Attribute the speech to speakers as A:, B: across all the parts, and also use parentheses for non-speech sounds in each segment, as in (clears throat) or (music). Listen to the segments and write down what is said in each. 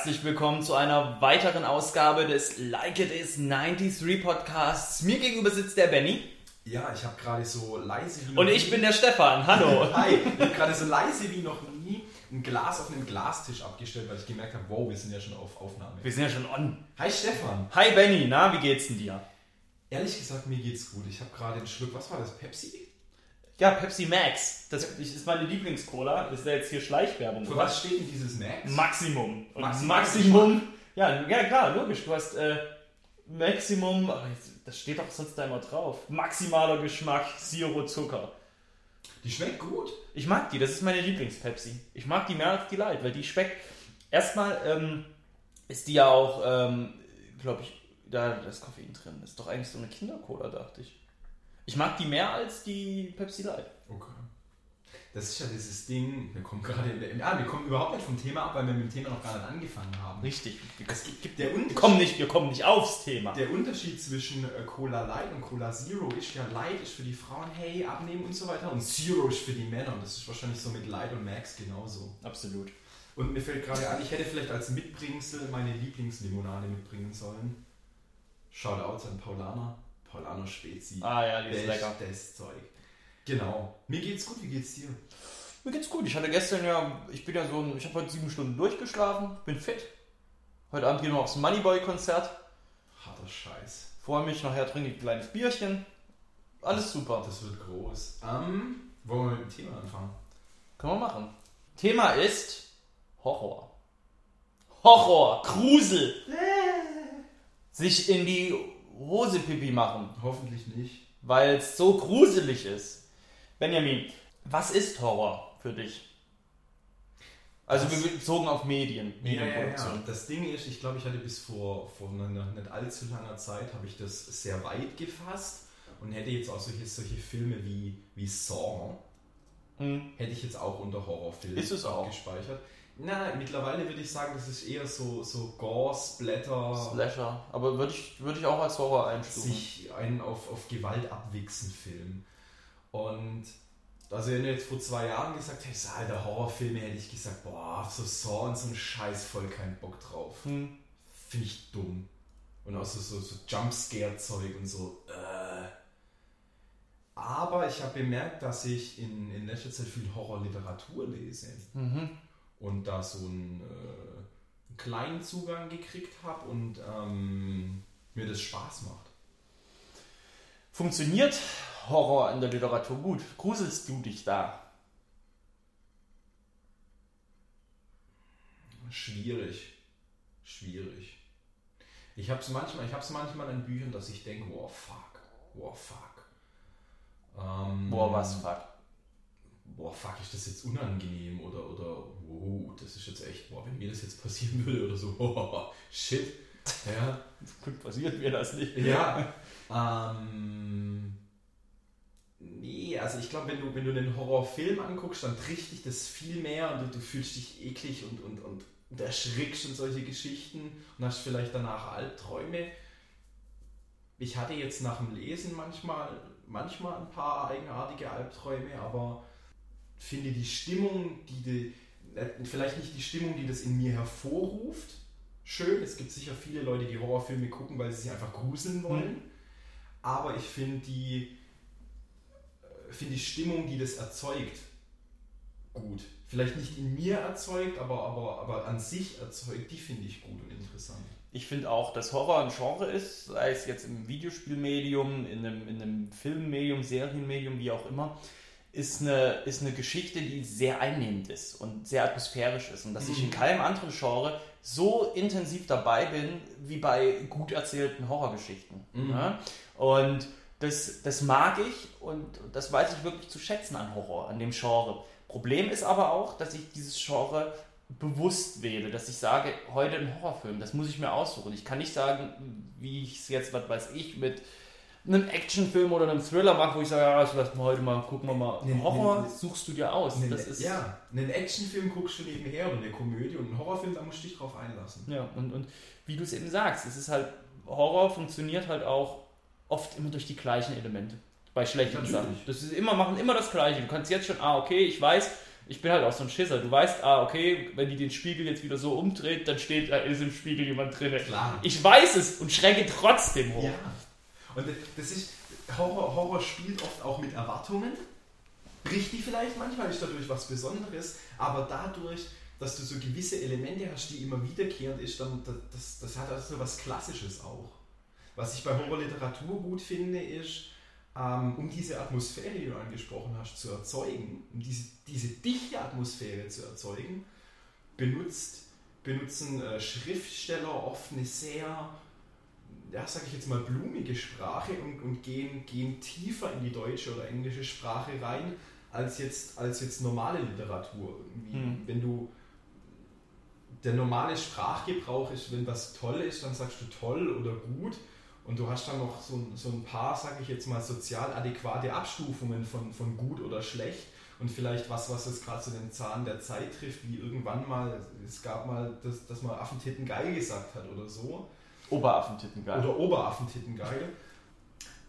A: herzlich willkommen zu einer weiteren Ausgabe des Like It Is 93 Podcasts. Mir gegenüber sitzt der Benny.
B: Ja, ich habe gerade so leise wie
A: Und ich bin der Stefan. Hallo. (laughs)
B: Hi, ich habe gerade so leise wie noch nie ein Glas auf einem Glastisch abgestellt, weil ich gemerkt habe, wow, wir sind ja schon auf Aufnahme.
A: Wir sind ja schon on.
B: Hi Stefan.
A: Hi Benny, na, wie geht's denn dir?
B: Ehrlich gesagt, mir geht's gut. Ich habe gerade einen Schluck, was war das, Pepsi?
A: Ja, Pepsi Max. Das ist meine Lieblingscola. Ist da jetzt hier Schleichwerbung?
B: Für was steht denn dieses Max?
A: Maximum. Und
B: Maximal
A: Maximum. Ja, ja, klar, logisch. Du hast äh, Maximum. Das steht doch sonst da immer drauf. Maximaler Geschmack, Zero Zucker.
B: Die schmeckt gut.
A: Ich mag die, das ist meine Lieblings-Pepsi. Ich mag die mehr als die Light, weil die schmeckt. Erstmal ähm, ist die ja auch, ähm, glaube ich, da das Koffein drin. Ist doch eigentlich so eine Kindercola, dachte ich. Ich mag die mehr als die Pepsi Light.
B: Okay. Das ist ja dieses Ding, wir kommen gerade, in der- ja, wir kommen überhaupt nicht vom Thema ab, weil wir mit dem Thema noch gar nicht angefangen haben.
A: Richtig.
B: Es gibt, der,
A: Wir
B: Unterschied,
A: kommen nicht, wir kommen nicht aufs Thema.
B: der Unterschied zwischen äh, Cola Light und Cola Zero ist ja Light ist für die Frauen, hey, abnehmen und so weiter und Zero ist für die Männer und das ist wahrscheinlich so mit Light und Max genauso.
A: Absolut.
B: Und mir fällt gerade ein, ich hätte vielleicht als Mitbringsel meine Lieblingslimonade mitbringen sollen. Shoutouts an Paulaner. Paulaner Spezi.
A: Ah ja, die ist lecker.
B: Bestes Zeug. Genau. Mir geht's gut, wie geht's dir?
A: Mir geht's gut. Ich hatte gestern ja, ich bin ja so, ein- ich habe heute sieben Stunden durchgeschlafen, bin fit. Heute Abend gehen wir aufs Moneyboy-Konzert.
B: Harter Scheiß.
A: Freue mich, nachher trinke ich ein kleines Bierchen. Alles super.
B: Das wird groß. Ähm, wollen wir mit dem Thema anfangen?
A: Können wir machen. Thema ist Horror. Horror, Grusel. Sich in die Hose pipi machen,
B: Hoffentlich nicht.
A: weil es so gruselig ist. Benjamin, was ist Horror für dich? Also
B: Das-
A: wir bezogen auf Medien,
B: Ja, ja, ja.
A: Medienproduktion.
B: Das Ding ist, ich glaube, ich hatte bis vor, vor einer nicht allzu langer Zeit, habe ich das sehr weit gefasst und hätte jetzt auch solche, solche Filme wie, wie Saw,
A: Hm.
B: hätte ich jetzt auch unter Horrorfilm
A: Ist es auch.
B: gespeichert. Na, mittlerweile würde ich sagen, das ist eher so, so Gore, Splatter,
A: Slasher. Aber würde ich, würde ich auch als Horror einstufen.
B: sich einen auf, auf Gewalt abwichsen Film. Und also wenn du jetzt vor zwei Jahren gesagt hättest, alter Horrorfilme, hätte ich gesagt, boah, so Saw und so ein Scheiß voll keinen Bock drauf.
A: Hm.
B: Finde ich dumm. Und auch so, so, so Jumpscare-Zeug und so. Äh. Aber ich habe bemerkt, dass ich in, in letzter Zeit viel Horrorliteratur lese
A: Mhm.
B: Und da so einen, äh, einen kleinen Zugang gekriegt habe und ähm, mir das Spaß macht.
A: Funktioniert Horror in der Literatur gut? Gruselst du dich da?
B: Schwierig. Schwierig. Ich habe es manchmal, ich hab's manchmal in Büchern, dass ich denke, wow, fuck, wow, fuck. Ähm,
A: Boah, was fuck.
B: Boah, fuck, ist das jetzt unangenehm oder, oder, wow, das ist jetzt echt, boah, wenn mir das jetzt passieren (laughs) würde oder so, oh, (laughs) shit. Ja,
A: Gut, passiert mir das nicht.
B: ja. ähm, nee, also ich glaube, wenn du, wenn du einen Horrorfilm anguckst, dann trifft dich das viel mehr und du, du fühlst dich eklig und, und, und, und erschrickst und solche Geschichten und hast vielleicht danach Albträume. Ich hatte jetzt nach dem Lesen manchmal, manchmal ein paar eigenartige Albträume, aber finde die Stimmung, die, die äh, vielleicht nicht die Stimmung, die das in mir hervorruft, schön. Es gibt sicher viele Leute, die Horrorfilme gucken, weil sie sich einfach gruseln wollen. Aber ich finde die, äh, finde die Stimmung, die das erzeugt, gut. Vielleicht nicht in mir erzeugt, aber, aber, aber an sich erzeugt, die finde ich gut und interessant.
A: Ich finde auch, dass Horror ein Genre ist, sei es jetzt im Videospielmedium, in einem, in einem Filmmedium, Serienmedium, wie auch immer, ist eine, ist eine Geschichte, die sehr einnehmend ist und sehr atmosphärisch ist. Und dass ich in keinem anderen Genre so intensiv dabei bin, wie bei gut erzählten Horrorgeschichten.
B: Mhm.
A: Ja? Und das, das mag ich und das weiß ich wirklich zu schätzen an Horror, an dem Genre. Problem ist aber auch, dass ich dieses Genre bewusst wähle, dass ich sage, heute ein Horrorfilm, das muss ich mir aussuchen. Ich kann nicht sagen, wie ich es jetzt, was weiß ich, mit einem Actionfilm oder einem Thriller mache, wo ich sage, ja, das lassen wir heute mal, gucken wir mal.
B: Nee,
A: Horror suchst du dir aus.
B: Einen,
A: Das ist,
B: ja, einen Actionfilm guckst du nebenher oder eine Komödie und einen Horrorfilm, da musst du dich drauf einlassen.
A: Ja, und, und wie du es eben sagst, es ist halt, Horror funktioniert halt auch oft immer durch die gleichen Elemente. Bei schlechten
B: Natürlich.
A: Sachen. Das ist immer, machen immer das Gleiche. Du kannst jetzt schon, ah, okay, ich weiß, Ich bin halt auch so ein Schisser. Du weißt, ah, okay, wenn die den Spiegel jetzt wieder so umdreht, dann steht, da ist im Spiegel jemand drin.
B: Klar.
A: Ich weiß es und schrecke trotzdem hoch.
B: Ja. Und das ist, Horror, Horror spielt oft auch mit Erwartungen. Bricht die vielleicht manchmal, ist dadurch was Besonderes, aber dadurch, dass du so gewisse Elemente hast, die immer wiederkehrend ist, dann das, das hat also was Klassisches auch. Was ich bei Horrorliteratur gut finde, ist, ähm, um diese Atmosphäre, die du angesprochen hast, zu erzeugen, um diese, diese dichte Atmosphäre zu erzeugen, benutzt, benutzen äh, Schriftsteller oft eine sehr, ja, sag ich jetzt mal, blumige Sprache und, und gehen, gehen tiefer in die deutsche oder englische Sprache rein, als jetzt, als jetzt normale Literatur. Hm. Wenn du der normale Sprachgebrauch ist, wenn was toll ist, dann sagst du toll oder gut. Und du hast dann noch so, so ein paar, sage ich jetzt mal, sozial adäquate Abstufungen von, von gut oder schlecht. Und vielleicht was, was es gerade zu den Zahlen der Zeit trifft, wie irgendwann mal, es gab mal, dass, dass man Affentitten geil gesagt hat oder so.
A: Oberaffentitten geil.
B: Oder Oberaffentitten geil.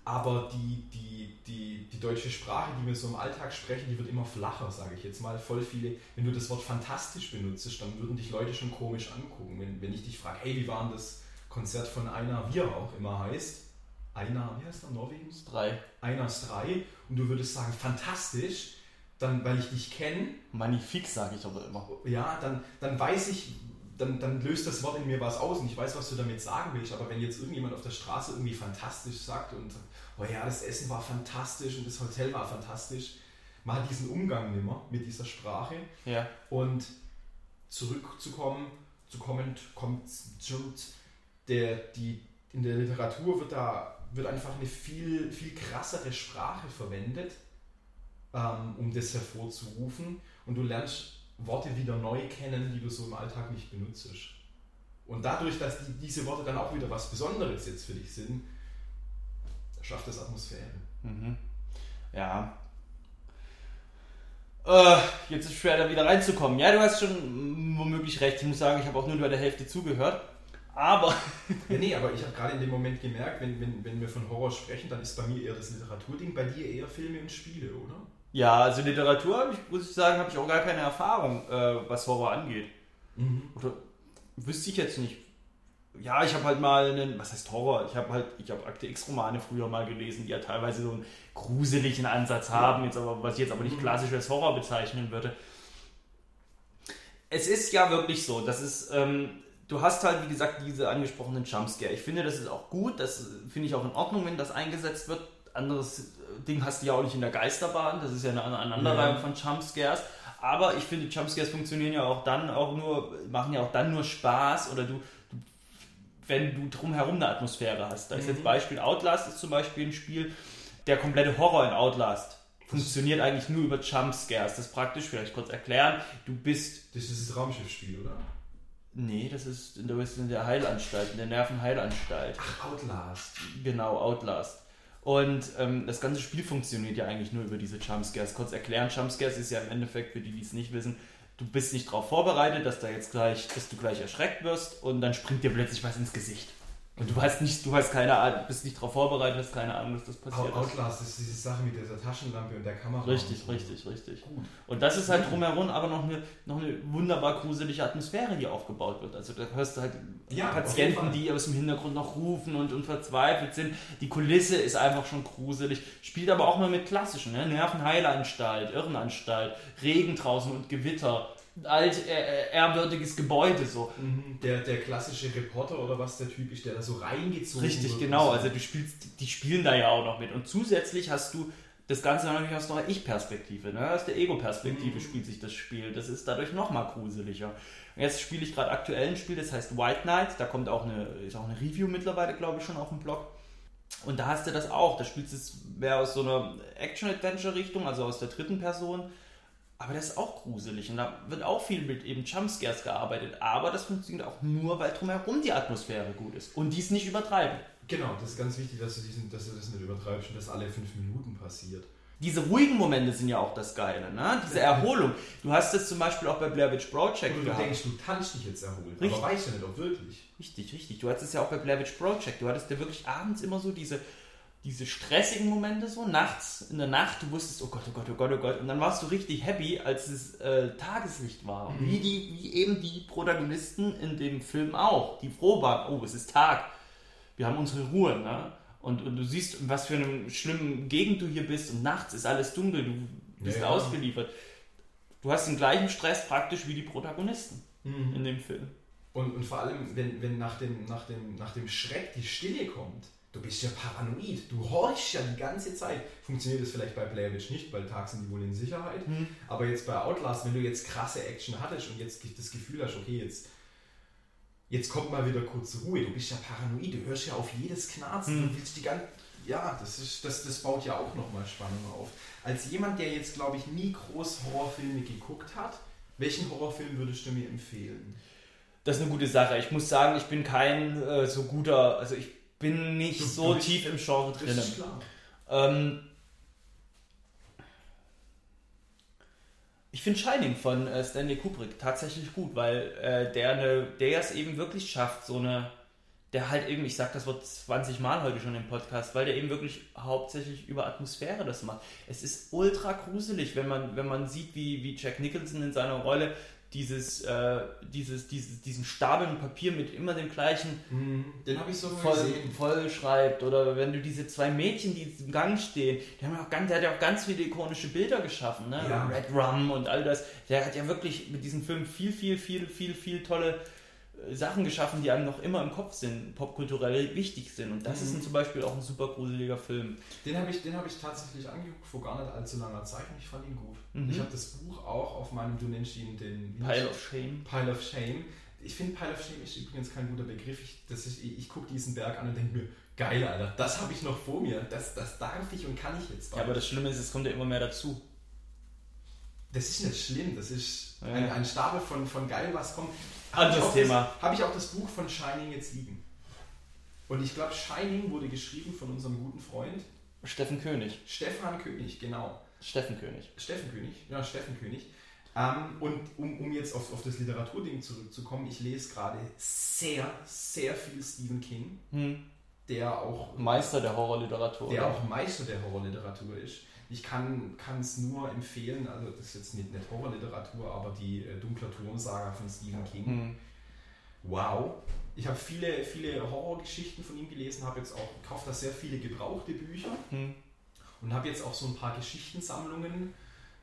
B: Aber die, die, die, die deutsche Sprache, die wir so im Alltag sprechen, die wird immer flacher, sage ich jetzt mal. Voll viele, wenn du das Wort fantastisch benutzt, dann würden dich Leute schon komisch angucken. Wenn, wenn ich dich frage, hey, wie war denn das Konzert von Einer, wie er auch immer heißt. Einer, wie heißt er, Norwegens?
A: Drei.
B: Einers drei. Und du würdest sagen, fantastisch, dann, weil ich dich kenne.
A: Magnifik sage ich aber immer.
B: Ja, dann, dann weiß ich, dann, dann löst das Wort in mir was aus und ich weiß, was du damit sagen willst. Aber wenn jetzt irgendjemand auf der Straße irgendwie fantastisch sagt und oh ja, das Essen war fantastisch und das Hotel war fantastisch, man hat diesen Umgang nimmer mit dieser Sprache.
A: Ja.
B: Und zurückzukommen, zu kommen, kommt, der, die, in der Literatur wird da wird einfach eine viel, viel krassere Sprache verwendet, ähm, um das hervorzurufen. Und du lernst Worte wieder neu kennen, die du so im Alltag nicht benutzt. Und dadurch, dass die, diese Worte dann auch wieder was Besonderes jetzt für dich sind, schafft das Atmosphäre.
A: Mhm. Ja. Äh, jetzt ist es schwer, da wieder reinzukommen. Ja, du hast schon womöglich recht. Ich muss sagen, ich habe auch nur bei der Hälfte zugehört. Aber. (laughs)
B: ja, nee, aber ich habe gerade in dem Moment gemerkt, wenn, wenn, wenn wir von Horror sprechen, dann ist bei mir eher das Literaturding, bei dir eher Filme und Spiele, oder?
A: Ja, also Literatur, ich, muss ich sagen, habe ich auch gar keine Erfahrung, äh, was Horror angeht. Mhm. Oder wüsste ich jetzt nicht. Ja, ich habe halt mal einen, was heißt Horror? Ich habe halt, ich habe Akte X-Romane früher mal gelesen, die ja teilweise so einen gruseligen Ansatz haben, jetzt aber, was ich jetzt aber nicht mhm. klassisch als Horror bezeichnen würde. Es ist ja wirklich so, dass es ähm, du hast halt, wie gesagt, diese angesprochenen Jumpscare. Ich finde, das ist auch gut, das finde ich auch in Ordnung, wenn das eingesetzt wird. Anderes Ding hast du ja auch nicht in der Geisterbahn, das ist ja eine Aneinanderreihung ja. von Jumpscares. Aber ich finde, Jumpscares funktionieren ja auch dann auch nur, machen ja auch dann nur Spaß oder du, du wenn du drumherum eine Atmosphäre hast. Da ist jetzt mhm. Beispiel Outlast ist zum Beispiel ein Spiel, der komplette Horror in Outlast funktioniert eigentlich nur über Jumpscares. Das ist praktisch, vielleicht kurz erklären. Du bist.
B: Das ist das Raumschiffspiel, oder?
A: Nee, das ist in der, in der Heilanstalt, in der Nervenheilanstalt.
B: Ach, Outlast.
A: Genau, Outlast. Und ähm, das ganze Spiel funktioniert ja eigentlich nur über diese Jumpscares. Kurz erklären, Jumpscares ist ja im Endeffekt, für die, die es nicht wissen, du bist nicht darauf vorbereitet, dass da jetzt gleich, dass du gleich erschreckt wirst und dann springt dir plötzlich was ins Gesicht. Und du hast nicht, du hast keine Ahnung, bist nicht darauf vorbereitet, hast keine Ahnung, dass das passiert.
B: Outlast ist diese Sache mit dieser Taschenlampe und der Kamera.
A: Richtig, so. richtig, richtig. Gut. Und das ist halt drumherum aber noch eine, noch eine wunderbar gruselige Atmosphäre, die aufgebaut wird. Also da hörst du halt ja, Patienten, die aus dem Hintergrund noch rufen und, und verzweifelt sind. Die Kulisse ist einfach schon gruselig. Spielt aber auch mal mit klassischen, ne? Nervenheilanstalt, Irrenanstalt, Regen draußen und Gewitter alt äh, äh, ehrwürdiges Gebäude so.
B: Mhm. Der, der klassische Reporter oder was der Typ ist, der da so reingezogen
A: Richtig, wird. Richtig, genau. Also du spielst, die spielen da ja auch noch mit. Und zusätzlich hast du das Ganze natürlich aus der Ich-Perspektive, ne? aus der Ego-Perspektive mhm. spielt sich das Spiel. Das ist dadurch nochmal gruseliger. jetzt spiele ich gerade aktuell ein Spiel, das heißt White Knight. Da kommt auch eine, ist auch eine Review mittlerweile, glaube ich, schon auf dem Blog. Und da hast du das auch. Da spielst du es mehr aus so einer Action-Adventure-Richtung, also aus der dritten Person. Aber das ist auch gruselig und da wird auch viel mit eben Jumpscares gearbeitet. Aber das funktioniert auch nur, weil drumherum die Atmosphäre gut ist und dies nicht übertreiben.
B: Genau, das ist ganz wichtig, dass du, diesen, dass du das nicht übertreibst und das alle fünf Minuten passiert.
A: Diese ruhigen Momente sind ja auch das Geile, ne? Diese Erholung. Du hast das zum Beispiel auch bei Blair Witch Project
B: Oder du gehabt. denkst, du kannst dich jetzt erholen, richtig. aber weißt ja nicht, ob wirklich.
A: Richtig, richtig. Du hattest es ja auch bei Blair Witch Project. Du hattest ja wirklich abends immer so diese diese stressigen Momente so, nachts, in der Nacht, du wusstest, oh Gott, oh Gott, oh Gott, oh Gott, und dann warst du richtig happy, als es äh, Tageslicht war. Mhm. Wie, die, wie eben die Protagonisten in dem Film auch, die froh waren, oh, es ist Tag, wir haben unsere Ruhe, ne? Und, und du siehst, was für eine schlimmen Gegend du hier bist und nachts ist alles dunkel, du bist ja, ja. ausgeliefert. Du hast den gleichen Stress praktisch wie die Protagonisten mhm. in dem Film.
B: Und, und vor allem, wenn, wenn nach, dem, nach, dem, nach dem Schreck die Stille kommt, du bist ja paranoid. Du horchst ja die ganze Zeit. Funktioniert das vielleicht bei Blair Witch nicht, weil tags sind die wohl in Sicherheit. Mhm. Aber jetzt bei Outlast, wenn du jetzt krasse Action hattest und jetzt das Gefühl hast, okay, jetzt, jetzt kommt mal wieder kurz Ruhe. Du bist ja paranoid. Du hörst ja auf jedes Knarzen. Mhm. Du willst die ganze ja, das, ist, das, das baut ja auch nochmal Spannung auf. Als jemand, der jetzt, glaube ich, nie groß Horrorfilme geguckt hat, welchen Horrorfilm würdest du mir empfehlen?
A: Das ist eine gute Sache. Ich muss sagen, ich bin kein äh, so guter, also ich bin nicht du, so tief im Genre drin. Ähm, ich finde Shining von äh, Stanley Kubrick tatsächlich gut, weil äh, der, ne, der es eben wirklich schafft, so eine, der halt eben, ich sag das Wort 20 Mal heute schon im Podcast, weil der eben wirklich hauptsächlich über Atmosphäre das macht. Es ist ultra gruselig, wenn man, wenn man sieht, wie, wie Jack Nicholson in seiner Rolle dieses, äh, dieses, dieses, diesen Stapel Papier mit immer dem gleichen
B: mhm. den habe ich so
A: voll, voll schreibt oder wenn du diese zwei Mädchen, die im Gang stehen, die haben ja auch ganz, der hat ja auch ganz viele ikonische Bilder geschaffen, ne? Ja. Red Rum und all das. Der hat ja wirklich mit diesem Film viel, viel, viel, viel, viel tolle Sachen geschaffen, die einem noch immer im Kopf sind, popkulturell wichtig sind. Und das mhm. ist zum Beispiel auch ein super gruseliger Film.
B: Den habe ich, hab ich tatsächlich angeguckt vor gar nicht allzu langer Zeit und ich fand ihn gut. Mhm. Ich habe das Buch auch auf meinem Du nennst ihn den
A: Pile of Shame.
B: Pile of Shame. Ich finde Pile of Shame ist übrigens kein guter Begriff. Ich, ich, ich gucke diesen Berg an und denke mir, geil, Alter, das habe ich noch vor mir. Das, das darf ich und kann ich jetzt.
A: Ja, aber das Schlimme ist, es kommt ja immer mehr dazu.
B: Das ist nicht schlimm, das ist ja. ein, ein Stapel von, von geil, was kommt.
A: Anderes Thema.
B: Habe ich auch das Buch von Shining jetzt liegen. Und ich glaube, Shining wurde geschrieben von unserem guten Freund
A: Steffen König.
B: Stefan König, genau.
A: Steffen König.
B: Steffen König, ja, Steffen König. Ähm, und um, um jetzt auf, auf das Literaturding zurückzukommen, ich lese gerade sehr, sehr viel Stephen King, hm. der auch
A: Meister der Horrorliteratur.
B: Der oder? auch Meister der Horrorliteratur ist. Ich kann es nur empfehlen, also das ist jetzt nicht, nicht Horrorliteratur, aber die äh, Dunkler Turmsaga von Stephen King. Hm. Wow. Ich habe viele, viele Horrorgeschichten von ihm gelesen, habe jetzt auch, kauft da sehr viele gebrauchte Bücher hm. und habe jetzt auch so ein paar Geschichtensammlungen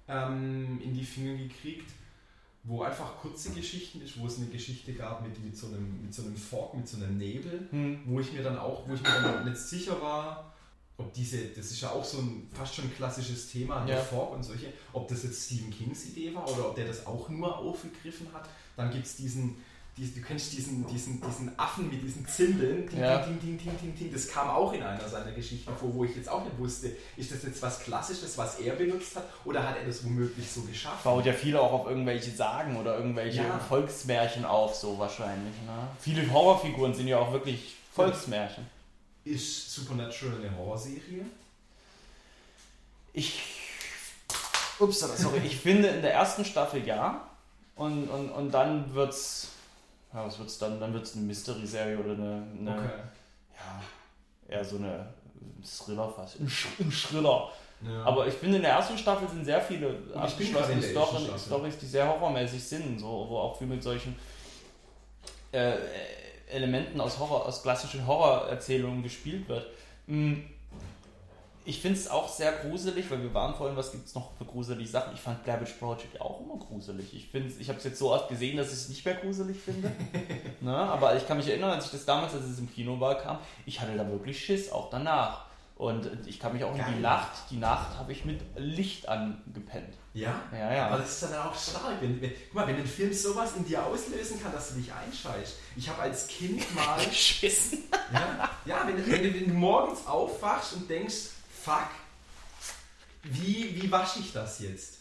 B: ähm, in die Finger gekriegt, wo einfach kurze Geschichten ist, wo es eine Geschichte gab mit, mit, so, einem, mit so einem Fork, mit so einem Nebel, hm. wo ich mir dann auch, wo ich mir dann nicht sicher war, ob diese, das ist ja auch so ein fast schon klassisches Thema, der ja. Fork und solche, ob das jetzt Stephen Kings Idee war oder ob der das auch nur aufgegriffen hat. Dann gibt es diesen, diesen, du kennst diesen, diesen, diesen Affen mit diesen Zimbeln, ding, ja. ding, ding, ding, ding, ding, das kam auch in einer seiner Geschichten vor, wo ich jetzt auch nicht wusste, ist das jetzt was Klassisches, was er benutzt hat, oder hat er das womöglich so geschafft?
A: Baut ja viele auch auf irgendwelche Sagen oder irgendwelche ja. Volksmärchen auf, so wahrscheinlich. Ne? Viele Horrorfiguren sind ja auch wirklich Volksmärchen.
B: Ist Supernatural eine Horrorserie?
A: Ich. Ups, sorry. ich finde in der ersten Staffel ja. Und, und, und dann wird's. Ja, was wird's dann? Dann wird's eine Mystery-Serie oder eine. eine okay. Ja, eher so eine Thriller fast. Ein, Sch ein Schriller. Ja. Aber ich finde, in der ersten Staffel sind sehr viele abgeschlossene Storys, die sehr horrormäßig sind, so, wo auch viel mit solchen äh, Elementen aus Horror, aus klassischen Horrorerzählungen gespielt wird. Hm, ich finde es auch sehr gruselig, weil wir waren vorhin, was gibt es noch für gruselige Sachen? Ich fand Witch Project auch immer gruselig. Ich, ich habe es jetzt so oft gesehen, dass ich es nicht mehr gruselig finde. (laughs) ne? Aber ich kann mich erinnern, als ich das damals, als es im Kino war, kam, ich hatte da wirklich Schiss, auch danach. Und ich kann mich auch in die Nacht, die Nacht habe ich mit Licht angepennt.
B: Ja?
A: Ja, ja.
B: Aber das ist dann auch stark. Wenn, wenn, guck mal, wenn ein Film sowas in dir auslösen kann, dass du dich einscheißt. Ich habe als Kind (laughs) mal.
A: Geschissen.
B: Ja, ja wenn, wenn, du, wenn du morgens aufwachst und denkst, fuck, wie, wie wasche ich das jetzt?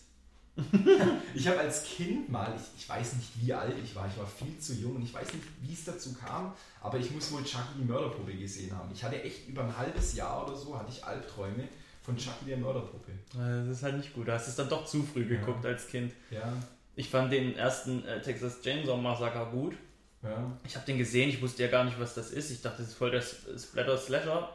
B: (laughs) ich habe als Kind mal, ich, ich, weiß nicht wie alt ich war, ich war viel zu jung und ich weiß nicht, wie es dazu kam, aber ich muss wohl Chucky die Mörderpuppe gesehen haben. Ich hatte echt über ein halbes Jahr oder so, hatte ich Albträume von Chucky der Mörderpuppe.
A: Das ist halt nicht gut, du hast es dann doch zu früh geguckt ja. als Kind.
B: Ja.
A: Ich fand den ersten äh, Texas Chainsaw Massacre gut.
B: Ja.
A: Ich habe den gesehen, ich wusste ja gar nicht, was das ist. Ich dachte, das ist voll der Splatter Slasher.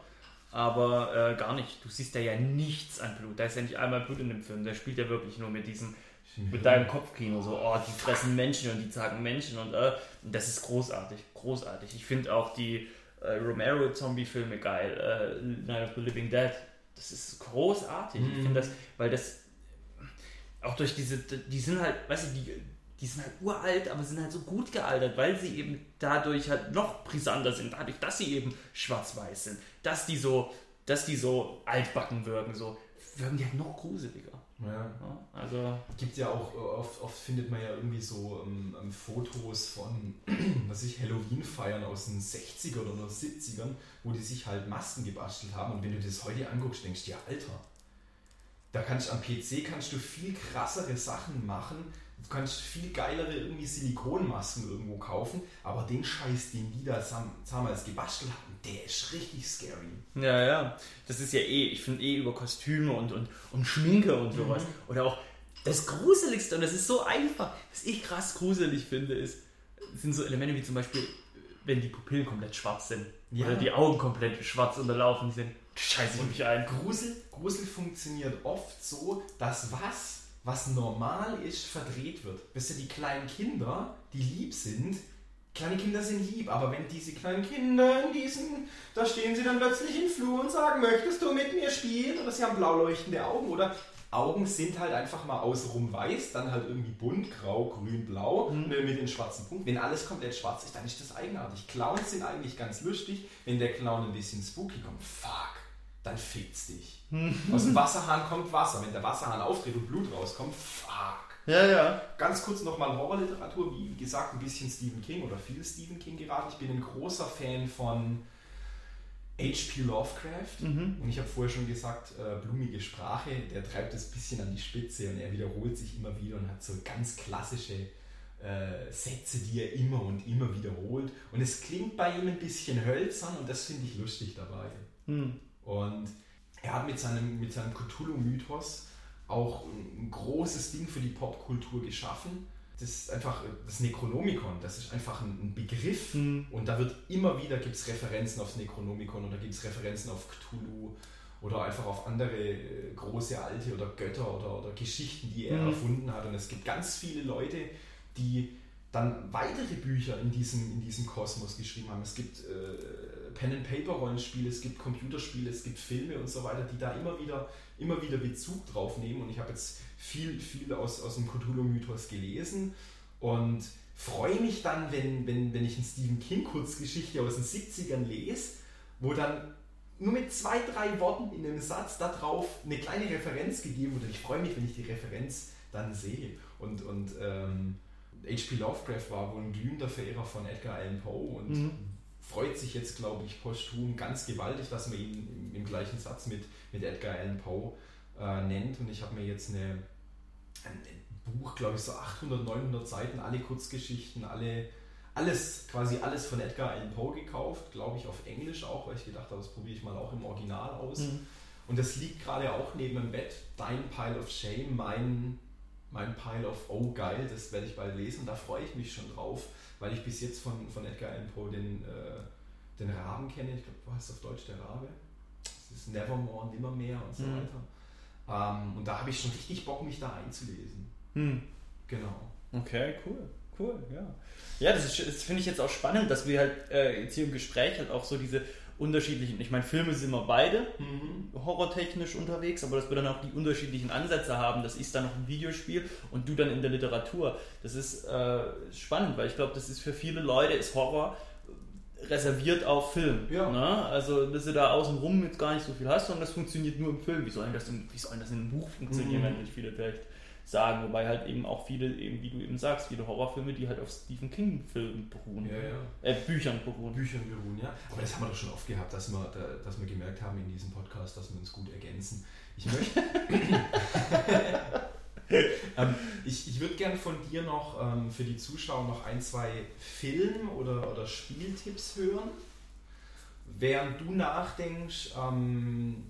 A: Aber äh, gar nicht. Du siehst da ja nichts an Blut. Da ist ja nicht einmal Blut in dem Film. Der spielt ja wirklich nur mit diesem, mit deinem Kopfkino. So, oh, die fressen Menschen und die zagen Menschen und, äh, das ist großartig, großartig. Ich finde auch die äh, Romero-Zombie-Filme geil. Äh, Night of the Living Dead. Das ist großartig. Mhm. Ich finde das, weil das auch durch diese, die sind halt, weißt du, die, die sind halt uralt, aber sind halt so gut gealtert, weil sie eben dadurch halt noch brisanter sind, dadurch, dass sie eben schwarz-weiß sind, dass die so, dass die so altbacken wirken, so wirken die halt noch gruseliger.
B: Ja. also gibt ja auch oft, oft, findet man ja irgendwie so ähm, ähm Fotos von (clears throat) was ich Halloween feiern aus den 60ern oder 70ern, wo die sich halt Masken gebastelt haben und wenn du das heute anguckst, denkst du ja, Alter, da kannst du am PC kannst du viel krassere Sachen machen. Du kannst viel geilere irgendwie Silikonmasken irgendwo kaufen, aber den Scheiß, den die da damals gebastelt haben, der ist richtig scary.
A: Ja, ja. Das ist ja eh, ich finde eh über Kostüme und, und, und Schminke und sowas. Mhm. Oder auch das Gruseligste, und das ist so einfach, was ich krass gruselig finde, ist, sind so Elemente wie zum Beispiel, wenn die Pupillen komplett schwarz sind. Ja. Oder die Augen komplett schwarz unterlaufen sind. Scheiße ich mich ein.
B: Grusel, Grusel funktioniert oft so, dass was, was normal ist, verdreht wird. Wisst ihr, die kleinen Kinder, die lieb sind, kleine Kinder sind lieb, aber wenn diese kleinen Kinder in diesen, da stehen sie dann plötzlich im Flur und sagen, möchtest du mit mir spielen? Oder sie haben blau leuchtende Augen oder Augen sind halt einfach mal außenrum weiß, dann halt irgendwie bunt, grau, grün, blau mhm. mit den schwarzen Punkten. Wenn alles komplett schwarz ist, dann ist das eigenartig. Clowns sind eigentlich ganz lustig, wenn der Clown ein bisschen spooky kommt. Fuck dann fickt's dich. Aus dem Wasserhahn kommt Wasser. Wenn der Wasserhahn auftritt und Blut rauskommt, fuck.
A: Ja, ja.
B: Ganz kurz nochmal Horrorliteratur, wie gesagt, ein bisschen Stephen King oder viel Stephen King geraten. Ich bin ein großer Fan von H.P. Lovecraft mhm. und ich habe vorher schon gesagt, äh, blumige Sprache, der treibt es ein bisschen an die Spitze und er wiederholt sich immer wieder und hat so ganz klassische äh, Sätze, die er immer und immer wiederholt. Und es klingt bei ihm ein bisschen hölzern und das finde ich lustig dabei. Mhm. Und er hat mit seinem, mit seinem Cthulhu-Mythos auch ein großes Ding für die Popkultur geschaffen. Das ist einfach das Necronomicon, das ist einfach ein, Begriff mhm. und da wird immer wieder gibt es Referenzen aufs Necronomicon oder gibt es Referenzen auf Cthulhu oder einfach auf andere äh, große alte oder Götter oder, oder Geschichten, die er mhm. erfunden hat. Und es gibt ganz viele Leute, die dann weitere Bücher in diesem, in diesem Kosmos geschrieben haben. Es gibt äh, Pen-and-Paper-Rollenspiele, es gibt Computerspiele, es gibt Filme und so weiter, die da immer wieder, immer wieder Bezug drauf nehmen. Und ich habe jetzt viel, viel aus, aus dem Cthulhu-Mythos gelesen und freue mich dann, wenn, wenn, wenn ich eine Stephen King-Kurzgeschichte aus den 70ern lese, wo dann nur mit zwei, drei Worten in einem Satz darauf eine kleine Referenz gegeben. Und ich freue mich, wenn ich die Referenz dann sehe. Und, und ähm, H.P. Lovecraft war wohl ein glühender Verehrer von Edgar Allan Poe und mhm freut sich jetzt, glaube ich, posthum ganz gewaltig, dass man ihn im, im gleichen Satz mit, mit Edgar Allan Poe äh, nennt. Und ich habe mir jetzt eine, ein Buch, glaube ich, so 800, 900 Seiten, alle Kurzgeschichten, alle, alles, quasi alles von Edgar Allan Poe gekauft, glaube ich, auf Englisch auch, weil ich gedacht habe, das probiere ich mal auch im Original aus. Mhm. Und das liegt gerade auch neben dem Bett, dein Pile of Shame, mein, mein Pile of Oh geil, das werde ich bald lesen, da freue ich mich schon drauf weil ich bis jetzt von, von Edgar Allan Poe den, äh, den Raben kenne. Ich glaube, was heißt auf Deutsch der Rabe? Das ist Nevermore, Nimmermehr und so mhm. weiter. Ähm, und da habe ich schon richtig Bock, mich da einzulesen. Mhm. Genau.
A: Okay, cool. Cool, ja. Ja, das, das finde ich jetzt auch spannend, dass wir halt äh, jetzt hier im Gespräch halt auch so diese unterschiedlichen, ich meine, Filme sind wir beide mhm. horrortechnisch unterwegs, aber dass wir dann auch die unterschiedlichen Ansätze haben, das ist dann noch ein Videospiel und du dann in der Literatur. Das ist äh, spannend, weil ich glaube, das ist für viele Leute ist Horror reserviert auf Film. Ja. Ne? Also, dass du da außenrum jetzt gar nicht so viel hast, sondern das funktioniert nur im Film. Wie soll das in, wie soll das in einem Buch funktionieren, mhm. wenn nicht viele vielleicht sagen. Wobei halt eben auch viele, eben wie du eben sagst, viele Horrorfilme, die halt auf Stephen King-Filmen beruhen.
B: Ja, ja.
A: Äh, Büchern beruhen.
B: Büchern beruhen, ja. Aber das haben wir doch schon oft gehabt, dass wir, dass wir gemerkt haben in diesem Podcast, dass wir uns gut ergänzen. Ich möchte. (laughs) ähm, ich ich würde gerne von dir noch ähm, für die Zuschauer noch ein, zwei Film- oder, oder Spieltipps hören. Während du nachdenkst, ähm,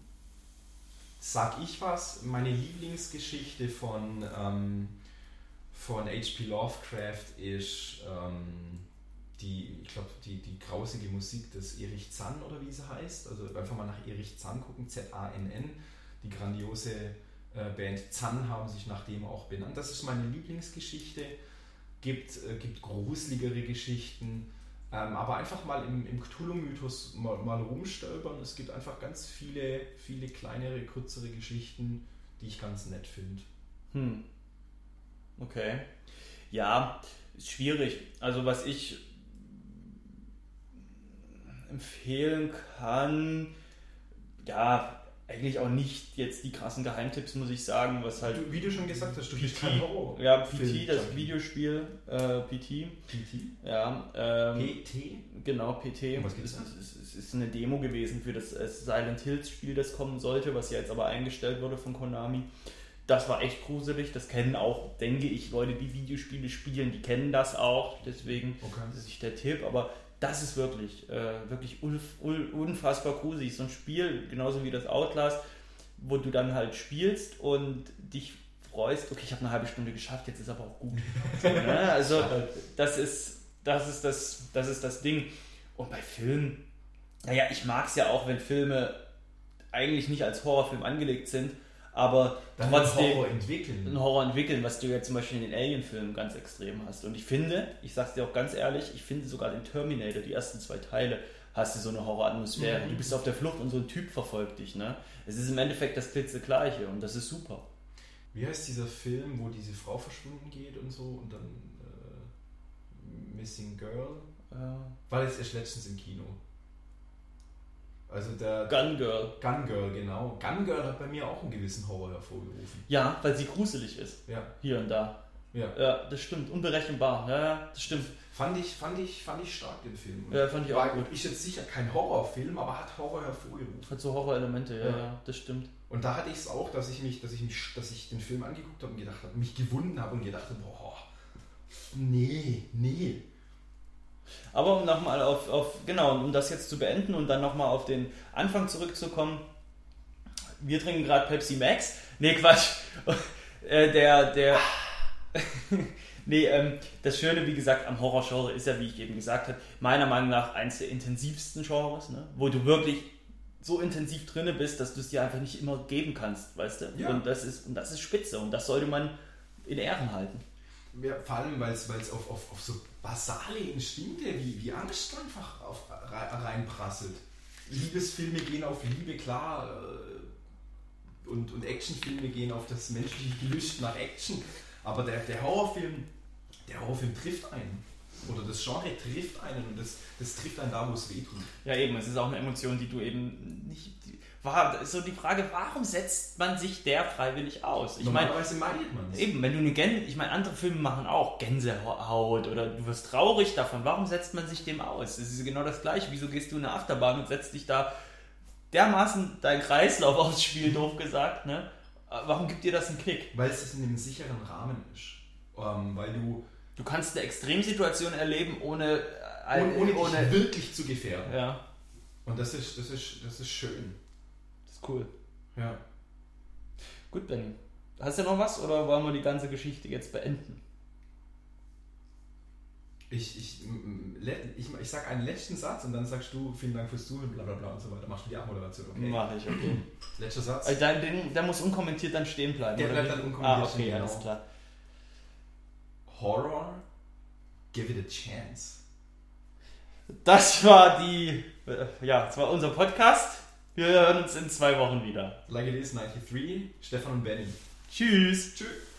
B: sag ich was, meine Lieblingsgeschichte von, ähm, von H.P. Lovecraft ist ähm, die, ich glaube, die, die grausige Musik des Erich Zann oder wie sie heißt. Also einfach mal nach Erich Zann gucken, Z-A-N-N. Die grandiose äh, Band Zann haben sich nach dem auch benannt. Das ist meine Lieblingsgeschichte. Gibt, äh, gibt gruseligere Geschichten. Ähm, aber einfach mal im, im Cthulhu-Mythos mal, mal rumstolpern. Es gibt einfach ganz viele, viele kleinere, kürzere Geschichten, die ich ganz nett finde.
A: Hm. Okay. Ja, ist schwierig. Also was ich empfehlen kann, ja, eigentlich auch nicht jetzt die krassen Geheimtipps, muss ich sagen, was halt.
B: Du, wie du schon gesagt hast, du
A: PT, kein Horror. Ja, PT, das Junkie. Videospiel, äh, PT.
B: PT?
A: Ja. Ähm,
B: PT?
A: Genau, PT.
B: Was geht's
A: es, es, es ist eine Demo gewesen für das Silent Hills Spiel, das kommen sollte, was ja jetzt aber eingestellt wurde von Konami. Das war echt gruselig. Das kennen auch, denke ich, Leute, die Videospiele spielen, die kennen das auch. Deswegen
B: okay.
A: ist nicht der Tipp. Aber das ist wirklich, äh, wirklich unfassbar gruselig. So ein Spiel, genauso wie das Outlast, wo du dann halt spielst und dich freust, okay, ich habe eine halbe Stunde geschafft, jetzt ist aber auch gut. (laughs) So, ne? Also das ist, das ist das, das ist das Ding. Und bei Filmen, naja, ich mag es ja auch, wenn Filme eigentlich nicht als Horrorfilm angelegt sind, aber
B: Dann
A: trotzdem
B: einen Horror entwickeln.
A: einen Horror entwickeln, was du jetzt zum Beispiel in den Alien-Filmen ganz extrem hast. Und ich finde, ich sag's dir auch ganz ehrlich, ich finde sogar den Terminator, die ersten zwei Teile, hast du so eine Horroratmosphäre.
B: Mhm.
A: Du bist auf der Flucht und so ein Typ verfolgt dich. Ne? Es ist im Endeffekt das klitzegleiche und das ist super.
B: Wie heißt dieser Film, wo diese Frau verschwunden geht und so und dann äh, Missing Girl?
A: Äh,
B: War jetzt erst letztens im Kino. Also der
A: Gun Girl.
B: Gun Girl, genau. Gun Girl hat bei mir auch einen gewissen Horror hervorgerufen.
A: Ja, weil sie gruselig ist.
B: Ja,
A: Hier und da.
B: ja.
A: Ja, das stimmt. Unberechenbar. Ja, ja, das stimmt.
B: Fand ich, fand ich, fand ich stark den Film.
A: Ja, fand ich auch gut.
B: Ist jetzt sicher kein Horrorfilm, aber hat Horror hervorgerufen.
A: Hat so Horrorelemente, ja,
B: Ja.
A: ja, das stimmt.
B: Und da hatte ich es auch, dass ich mich, dass ich mich, dass ich den Film angeguckt habe und gedacht habe, mich gewunden habe und gedacht habe, boah, nee, nee.
A: Aber um nochmal auf, auf, genau, um das jetzt zu beenden und dann nochmal auf den Anfang zurückzukommen. Wir trinken gerade Pepsi Max. Nee, Quatsch. (laughs) Äh, der, der. (laughs) nee, ähm, das Schöne, wie gesagt, am Horrorgenre ist ja, wie ich eben gesagt habe, meiner Meinung nach eines der intensivsten Genres, ne? wo du wirklich so intensiv drinne bist, dass du es dir einfach nicht immer geben kannst, weißt du?
B: Ja.
A: Und, das ist, und das ist spitze und das sollte man in Ehren halten.
B: Ja, vor allem, weil es auf, auf, auf so basale Instinkte wie, wie Angst einfach auf, rein- reinprasselt. Liebesfilme gehen auf Liebe, klar, äh, und, und Actionfilme gehen auf das menschliche Gelüst nach Action. Aber der, der Horrorfilm, der Horrorfilm trifft einen. Oder das Genre trifft einen und das, das trifft einen da, wo es weh tut.
A: Ja, eben, es ist auch eine Emotion, die du eben nicht. Die, war so die Frage, warum setzt man sich der freiwillig aus? Ich meine,
B: meidet man es.
A: eben, wenn du eine Gänse, ich meine, andere Filme machen auch Gänsehaut oder du wirst traurig davon. Warum setzt man sich dem aus? Es ist genau das Gleiche. Wieso gehst du in eine Achterbahn und setzt dich da dermaßen dein Kreislauf aufs Spiel, doof gesagt, ne? Warum gibt dir das einen Kick?
B: Weil es in einem sicheren Rahmen ist. Ähm, weil du,
A: Du kannst eine Extremsituation erleben, ohne. äh,
B: ohne, ohne, dich wirklich zu gefährden.
A: ja,
B: Und das ist, das ist, das ist schön.
A: Ist cool.
B: Ja.
A: Gut, Benny. Hast du noch was oder wollen wir die ganze Geschichte jetzt beenden?
B: Ich, ich, m- m- le- ich, ich sag einen letzten Satz und dann sagst du vielen Dank fürs Zuhören, bla bla bla und so weiter. Machst du die Abmoderation, okay?
A: Mache ich, okay. (clears throat)
B: Letzter Satz.
A: Also dein, den, der muss unkommentiert dann stehen bleiben.
B: Der
A: oder
B: bleibt
A: wie?
B: dann unkommentiert
A: Ah, okay,
B: stehen,
A: alles
B: genau.
A: klar.
B: Horror, give it a chance.
A: Das war die, äh, ja, das war unser Podcast. Wir hören uns in zwei Wochen wieder.
B: Like it is 93, Stefan und Benny.
A: Tschüss.
B: Tschüss.